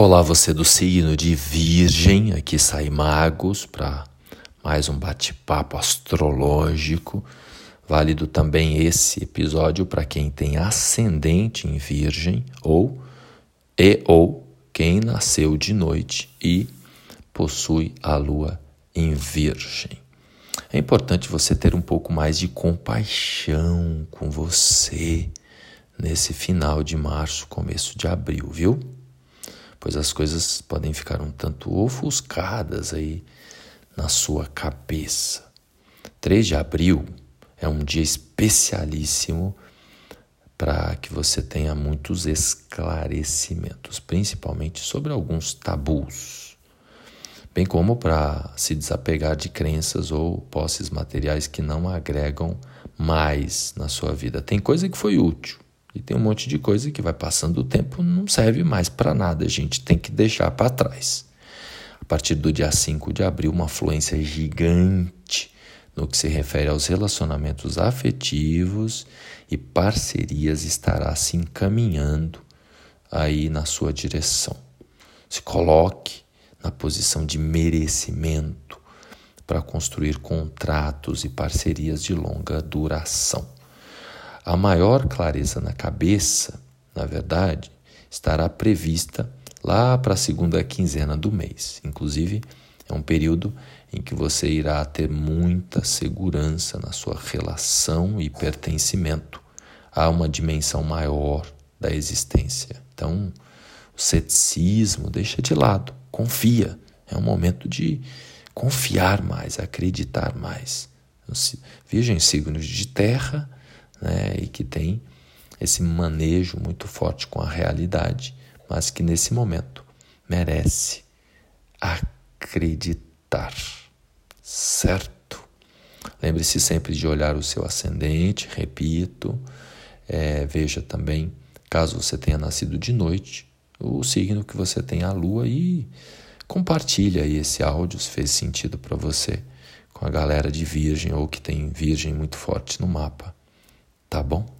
Olá, você do signo de Virgem, aqui sai Magos para mais um bate-papo astrológico. Válido também esse episódio para quem tem ascendente em Virgem ou e ou quem nasceu de noite e possui a lua em Virgem. É importante você ter um pouco mais de compaixão com você nesse final de março, começo de abril, viu? Pois as coisas podem ficar um tanto ofuscadas aí na sua cabeça. 3 de abril é um dia especialíssimo para que você tenha muitos esclarecimentos, principalmente sobre alguns tabus, bem como para se desapegar de crenças ou posses materiais que não agregam mais na sua vida. Tem coisa que foi útil, e tem um monte de coisa que vai passando o tempo, não serve mais para nada, a gente tem que deixar para trás. A partir do dia 5 de abril, uma fluência gigante no que se refere aos relacionamentos afetivos e parcerias estará se encaminhando aí na sua direção. Se coloque na posição de merecimento para construir contratos e parcerias de longa duração. A maior clareza na cabeça, na verdade, estará prevista lá para a segunda quinzena do mês. Inclusive, é um período em que você irá ter muita segurança na sua relação e pertencimento a uma dimensão maior da existência. Então, o ceticismo deixa de lado, confia. É um momento de confiar mais, acreditar mais. Virgem signos de terra né, e que tem esse manejo muito forte com a realidade, mas que nesse momento merece acreditar, certo? Lembre-se sempre de olhar o seu ascendente, repito, é, veja também, caso você tenha nascido de noite, o signo que você tem a lua e compartilha aí esse áudio se fez sentido para você com a galera de virgem ou que tem virgem muito forte no mapa. Tá bom?